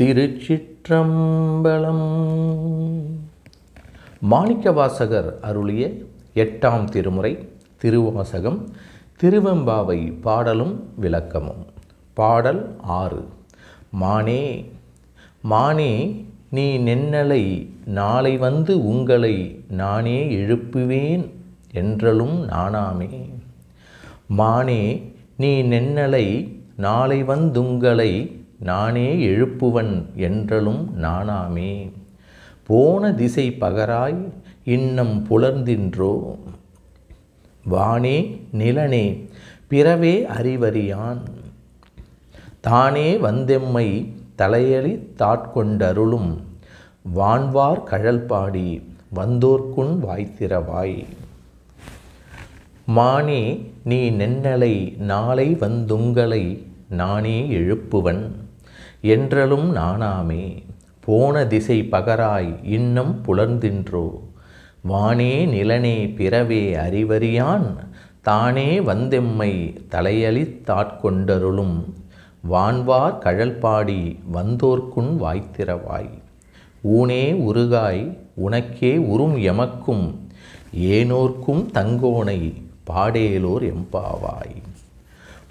திருச்சிற்றம்பலம். மாணிக்கவாசகர் அருளிய எட்டாம் திருமுறை திருவாசகம் திருவெம்பாவை பாடலும் விளக்கமும். பாடல் ஆறு. மானே மானே நீ நென்னலை நாளை வந்து உங்களை நானே எழுப்புவேன் என்றலும் நானாமே. மானே நீ நென்னலை நாளை வந்துங்களை நானே எழுப்புவன் என்றலும் நானாமே. போன திசை பகராய் இன்னம் புலர்ந்தின்றோ? வானே நிலனே பிறவே அறிவறியான். தானே வந்தெம்மை தலையளி தாட்கொண்டருளும். வான்வார் கழல்பாடி வந்தோர்க்குன் வாய்த்திரவாய். மானே நீ நென்னலை நாளை வந்துங்களை நானே எழுப்புவன். என்றலும் நானாமே. போன திசை பகராய் இன்னும் புலர்ந்தின்றோ. வானே நிலனே பிறவே அறிவறியான். தானே வந்தெம்மை தலையளித்தாட்கொண்டருளும் வான்வார் கழல்பாடி வந்தோர்க்குன் வாய்த்திரவாய். ஊனே உருகாய் உனக்கே உறும் எமக்கும். ஏனோர்க்கும் தங்கோனை பாடேலோர் எம்பாவாய்.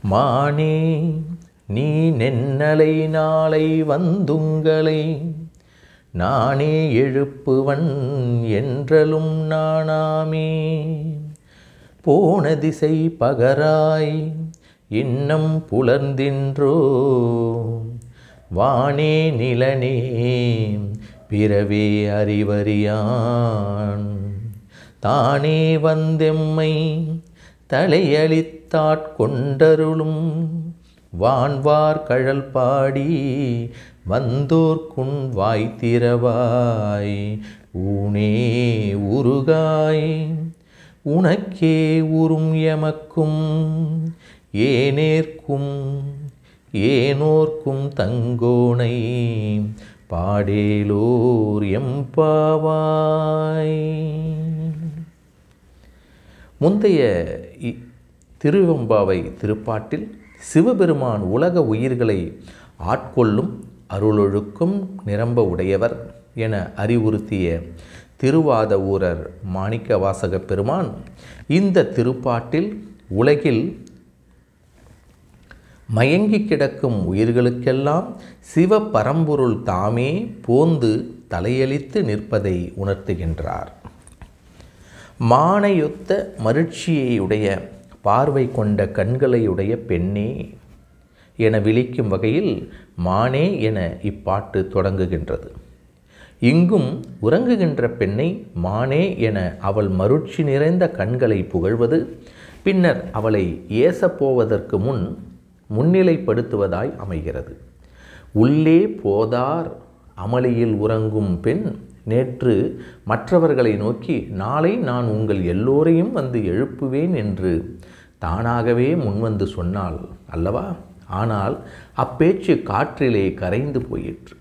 மானே நீ நென்னலை நாளை வந்துங்களை. நானே எழுப்புவன் என்றலும் நானாமே. போன திசை பகராய் இன்னம் புலர்ந்தின்றோ. வானே நிலனே பிறவே அறிவறியான். தானே வந்தெம்மை தலையளித்தாட்கொண்டருளும் வான்வார் கழல் பாடி வந்தோர்க்குன் வாய் திறவாய். ஊனே உருகாய் உனக்கே உறும் எமக்கும். ஏனேற்கும் ஏனோர்க்கும் தங்கோனை. பாடேலோர் எம்பாவாய் முந்தைய இ- திருவெம்பாவை திருப்பாட்டில் சிவபெருமான் உலக உயிர்களை ஆட்கொள்ளும் அருளொழுக்கும் நிரம்ப உடையவர் என அறிவுறுத்திய திருவாத ஊரர் மாணிக்க வாசக பெருமான் இந்த திருப்பாட்டில் உலகில் மயங்கி கிடக்கும் உயிர்களுக்கெல்லாம் சிவ பரம்பொருள் தாமே போந்து தலையளித்து நிற்பதை உணர்த்துகின்றார். மானையொத்த மருட்சியையுடைய பார்வை கொண்ட கண்களையுடைய பெண்ணே என விழிக்கும் வகையில் மானே என இப்பாட்டு தொடங்குகின்றது. இங்கும் உறங்குகின்ற பெண்ணை மானே என அவள் மருட்சி நிறைந்த கண்களை புகழ்வது பின்னர் அவளை ஏசப்போவதற்கு முன் முன்னிலைப்படுத்துவதாய் அமைகிறது. உள்ளே போதார் அமளியில் உறங்கும் பெண் நேற்று மற்றவர்களை நோக்கி நாளை நான் உங்கள் எல்லோரையும் வந்து எழுப்புவேன் என்று தானாகவே முன்வந்து சொன்னாள். அல்லவா? ஆனால் அப்பேச்சு காற்றிலே கரைந்து போயிற்று.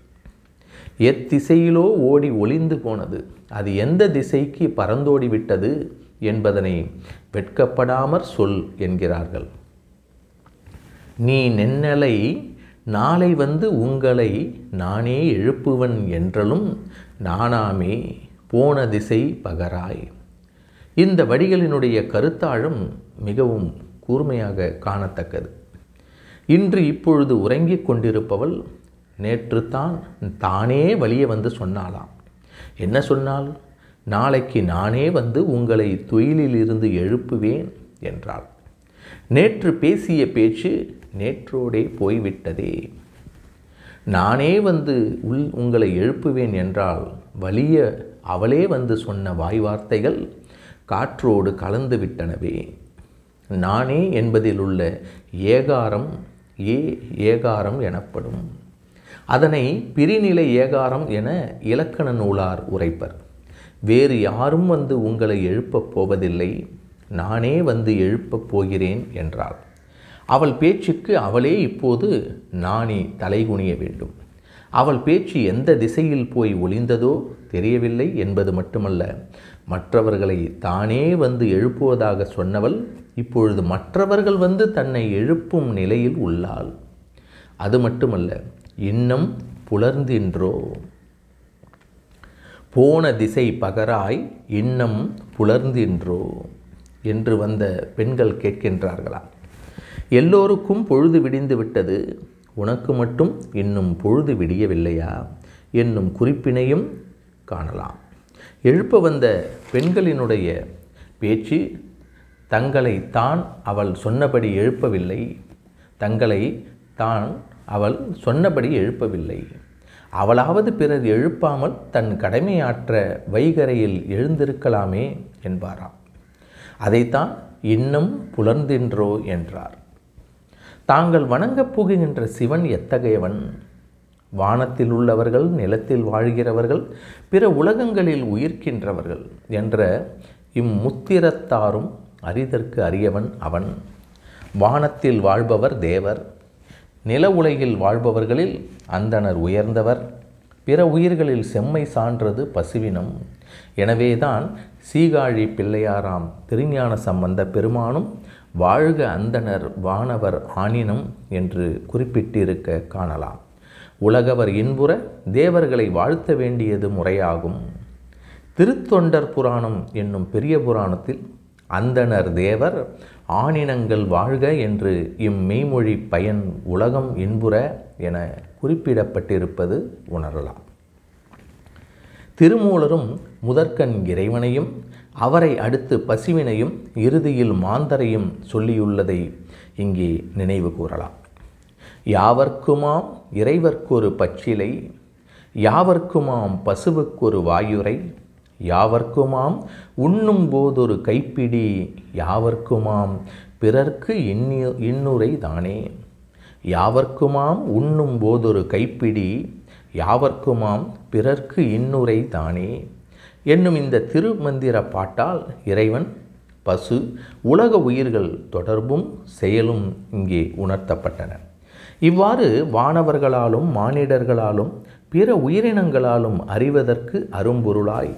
எத்திசையிலோ ஓடி ஒளிந்து போனது. அது எந்த திசைக்கு பறந்தோடி விட்டது என்பதனை வெட்கப்படாமற் சொல் என்கிறார்கள். நீ நென்னலை நாளை வந்து உங்களை நானே எழுப்புவன் என்றலும் நானாமே போன திசை பகராய். இந்த வடிகளினுடைய கருத்தாழம் மிகவும் கூர்மையாக காணத்தக்கது. இன்று இப்பொழுது உறங்கிக் கொண்டிருப்பவள் நேற்று தான் தானே வழியே வந்து சொன்னாளாம். என்ன சொன்னால் நாளைக்கு நானே வந்து உங்களை துயிலிலிருந்து எழுப்புவேன் என்றாள். நேற்று பேசிய பேச்சு நேற்றோடே போய்விட்டதே. நானே வந்து உள் உங்களை எழுப்புவேன் என்றால் வலிய அவளே வந்து சொன்ன வாய் வார்த்தைகள் காற்றோடு கலந்து விட்டனவே நானே என்பதில் உள்ள ஏகாரம் ஏ ஏகாரம் எனப்படும். அதனை பிரிநிலை ஏகாரம் என இலக்கண நூலார் உரைப்பர். வேறு யாரும் வந்து உங்களை எழுப்பப் போவதில்லை. நானே வந்து எழுப்பப் போகிறேன் என்றாள். அவள் பேச்சுக்கு அவளே இப்போது நானே தலைகுனிய வேண்டும். அவள் பேச்சு எந்த திசையில் போய் ஒளிந்ததோ தெரியவில்லை என்பது மட்டுமல்ல மற்றவர்களை தானே வந்து எழுப்புவதாக சொன்னவள் இப்பொழுது மற்றவர்கள் வந்து தன்னை எழுப்பும் நிலையில் உள்ளாள். அது மட்டுமல்ல இன்னும் புலர்ந்தின்றோ? போன திசை பகராய் இன்னம் புலர்ந்தின்றோ? என்று வந்த பெண்கள் கேட்கின்றார்களா எல்லோருக்கும் பொழுது விடிந்து விட்டது உனக்கு மட்டும் இன்னும் பொழுது விடியவில்லையா? என்னும் குறிப்பினையும் காணலாம். எழுப்ப வந்த பெண்களினுடைய பேச்சு தங்களை தான் அவள் சொன்னபடி எழுப்பவில்லை தங்களை தான் அவள் சொன்னபடி எழுப்பவில்லை. அவளாவது பிறர் எழுப்பாமல் தன் கடமையாற்ற வைகரையில் எழுந்திருக்கலாமே என்பாராம். அதைத்தான் இன்னும் புலர்ந்தின்றோ என்றார். தாங்கள் வணங்கப் போகின்ற சிவன் எத்தகையவன்? வானத்தில் உள்ளவர்கள் நிலத்தில் வாழ்கிறவர்கள் பிற உலகங்களில் உயிர்க்கின்றவர்கள் என்ற இம்முத்திரத்தாரும் அறிதற்கு அறியவன் அவன். வானத்தில் வாழ்பவர் தேவர் நில உலகில் வாழ்பவர்களில் அந்தனர் உயர்ந்தவர் பிற உயிர்களில் செம்மை சான்றது பசுவினம். எனவேதான் சீகாழி பிள்ளையாராம் திருஞான சம்பந்த பெருமானும் வாழ்க அந்தனர் வானவர் ஆனினம் என்று குறிப்பிட்டிருக்க காணலாம். உலகவர் இன்புற தேவர்களை வாழ்த்த வேண்டியது முறையாகும். திருத்தொண்டர் புராணம் என்னும் பெரிய புராணத்தில் அந்தனர் தேவர் ஆணினங்கள் வாழ்க என்று இம்மெய்மொழி பயன் உலகம் இன்புற என குறிப்பிடப்பட்டிருப்பது உணரலாம். திருமூலரும் முதற்கண் இறைவனையும் அவரை அடுத்து பசுவினையும் இறுதியில் மாந்தரையும் சொல்லியுள்ளதை இங்கே நினைவு கூறலாம். யாவர்க்குமாம் இறைவர்க்கொரு பச்சிலை யாவர்க்குமாம் பசுவுக்கொரு வாயுரை யாவர்க்குமாம் உண்ணும் போதொரு கைப்பிடி யாவர்க்குமாம் பிறர்க்கு இன்னு இன்னுரை தானே. யாவர்க்குமாம் உண்ணும் போதொரு கைப்பிடி யாவர்க்குமாம் பிறர்க்கு இன்னுரை தானே? என்னும் இந்த திருமந்திர பாட்டால் இறைவன் பசு உலக உயிர்கள் தொடர்பும் செயலும் இங்கே உணர்த்தப்பட்டன. இவ்வாறு வானவர்களாலும் மானிடர்களாலும் பிற உயிரினங்களாலும் அறிவதற்கு அரும்பொருளாய்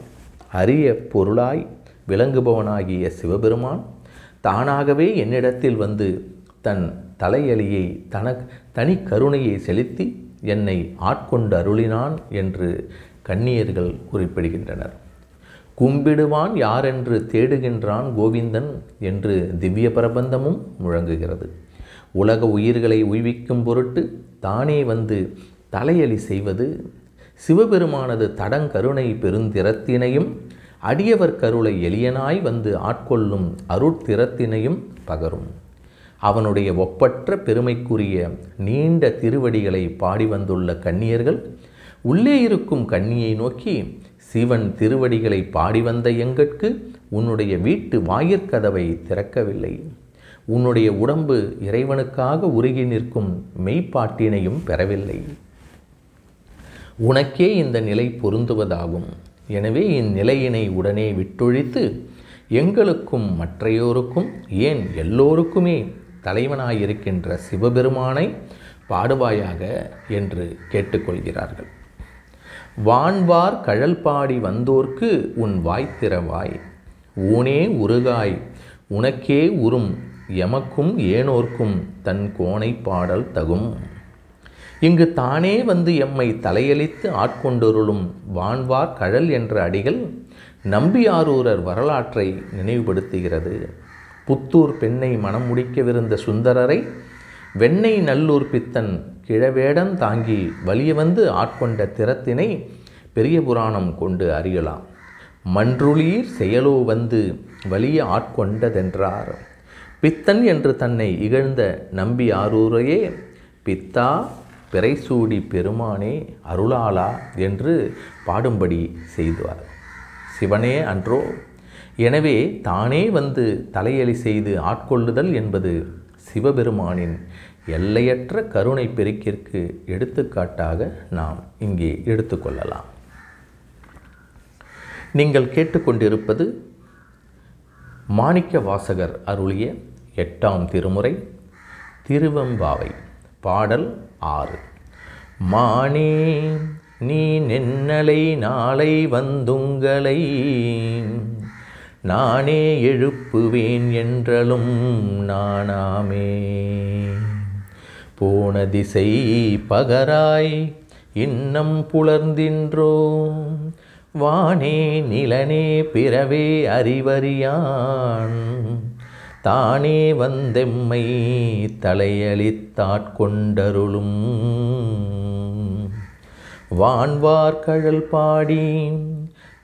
அரிய பொருளாய் விளங்குபவனாகிய சிவபெருமான் தானாகவே என்னிடத்தில் வந்து தன் தலையலியை தன தனி கருணையை செலுத்தி என்னை ஆட்கொண்டு அருளினான் என்று கன்னியர்கள் குறிப்பிடுகின்றனர். கும்பிடுவான் யாரென்று தேடுகின்றான் கோவிந்தன் என்று திவ்ய பிரபந்தமும் முழங்குகிறது. உலக உயிர்களை உய்விக்கும் பொருட்டு தானே வந்து தலையலி செய்வது சிவபெருமானது தடங்கருணை பெருந்திறத்தினையும் அடியவர் கருளை எளியனாய் வந்து ஆட்கொள்ளும் அருட்திறத்தினையும் பகரும். அவனுடைய ஒப்பற்ற பெருமைக்குரிய நீண்ட திருவடிகளை பாடி வந்துள்ள கன்னியர்கள் உள்ளே இருக்கும் கன்னியை நோக்கி சிவன் திருவடிகளை பாடி வந்த எங்கட்கு? உன்னுடைய வீட்டு வாயிற்கதவை திறக்கவில்லை. உன்னுடைய உடம்பு இறைவனுக்காக உருகி நிற்கும் மெய்ப்பாட்டினையும் பெறவில்லை. உனக்கே இந்த நிலை பொருந்துவதாகும். எனவே இந்நிலையினை உடனே விட்டொழித்து எங்களுக்கும் மற்றையோருக்கும் ஏன் எல்லோருக்குமே தலைவனாயிருக்கின்ற சிவபெருமானை பாடுவாயாக என்று கேட்டுக்கொள்கிறார்கள். வான்வார் கழல் பாடி வந்தோர்க்கு உன் வாய்த்திறவாய் ஊனே உருகாய். உனக்கே உறும். எமக்கும் ஏனோர்க்கும் தன் கோணை பாடல் தகும். இங்கு தானே வந்து எம்மை தலையளித்து ஆட்கொண்டொருளும் வான்வார் கழல் என்ற அடிகள் நம்பியாரூரர் வரலாற்றை நினைவுபடுத்துகிறது. புத்தூர் பெண்ணை மனம் முடிக்கவிருந்த சுந்தரரை வெண்ணெய் நல்லூர் பித்தன் கிழவேடன் தாங்கி வலிய வந்து ஆட்கொண்ட திறத்தினை பெரிய புராணம் கொண்டு அறியலாம். மன்றுளீர் செயலோ வந்து வலிய ஆட்கொண்டதென்றார். பித்தன் என்று தன்னை இகழ்ந்த நம்பி ஆரூரையே பித்தா பிறைசூடி பெருமானே அருளாளா என்று பாடும்படி செய்துவார். சிவனே அன்றோ எனவே தானே வந்து தலையலி செய்து ஆட்கொள்ளுதல் என்பது சிவபெருமானின் எல்லையற்ற கருணை பெருக்கிற்கு எடுத்துக்காட்டாக நாம் இங்கே எடுத்துக்கொள்ளலாம் நீங்கள் கேட்டுக்கொண்டிருப்பது மாணிக்க வாசகர் அருளிய எட்டாம் திருமுறை திருவம்பாவை பாடல் ஆறு. மானே நீ நென்னலை நாளை வந்துங்களை நானே எழுப்புவேன் என்றலும் நானாமே. போன திசை பகராய் இன்னம் புலர்ந்தின்றோ? வானே நிலனே பிறவே அறிவறியான். தானே வந்தெம்மை தலையளித்தாட்கொண்டருளும் வான்வார்கழல் பாடி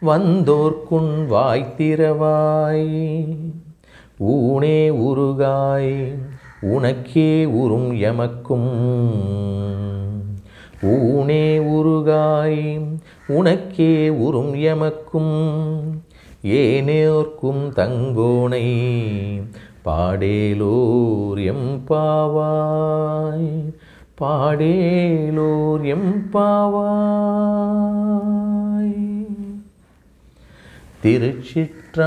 வந்தோர்க்குன் வாய்த்திரவாய். ஊனே உருகாய் உனக்கே உறும் எமக்கும். ஊனே உருகாய் உனக்கே உறும் எமக்கும். ஏனேர்க்கும் தங்கோனை பாடேலோர் எம்பாவாய். பாடேலோர் எம்பாவாய். திருச்சிற்றம்பலம்.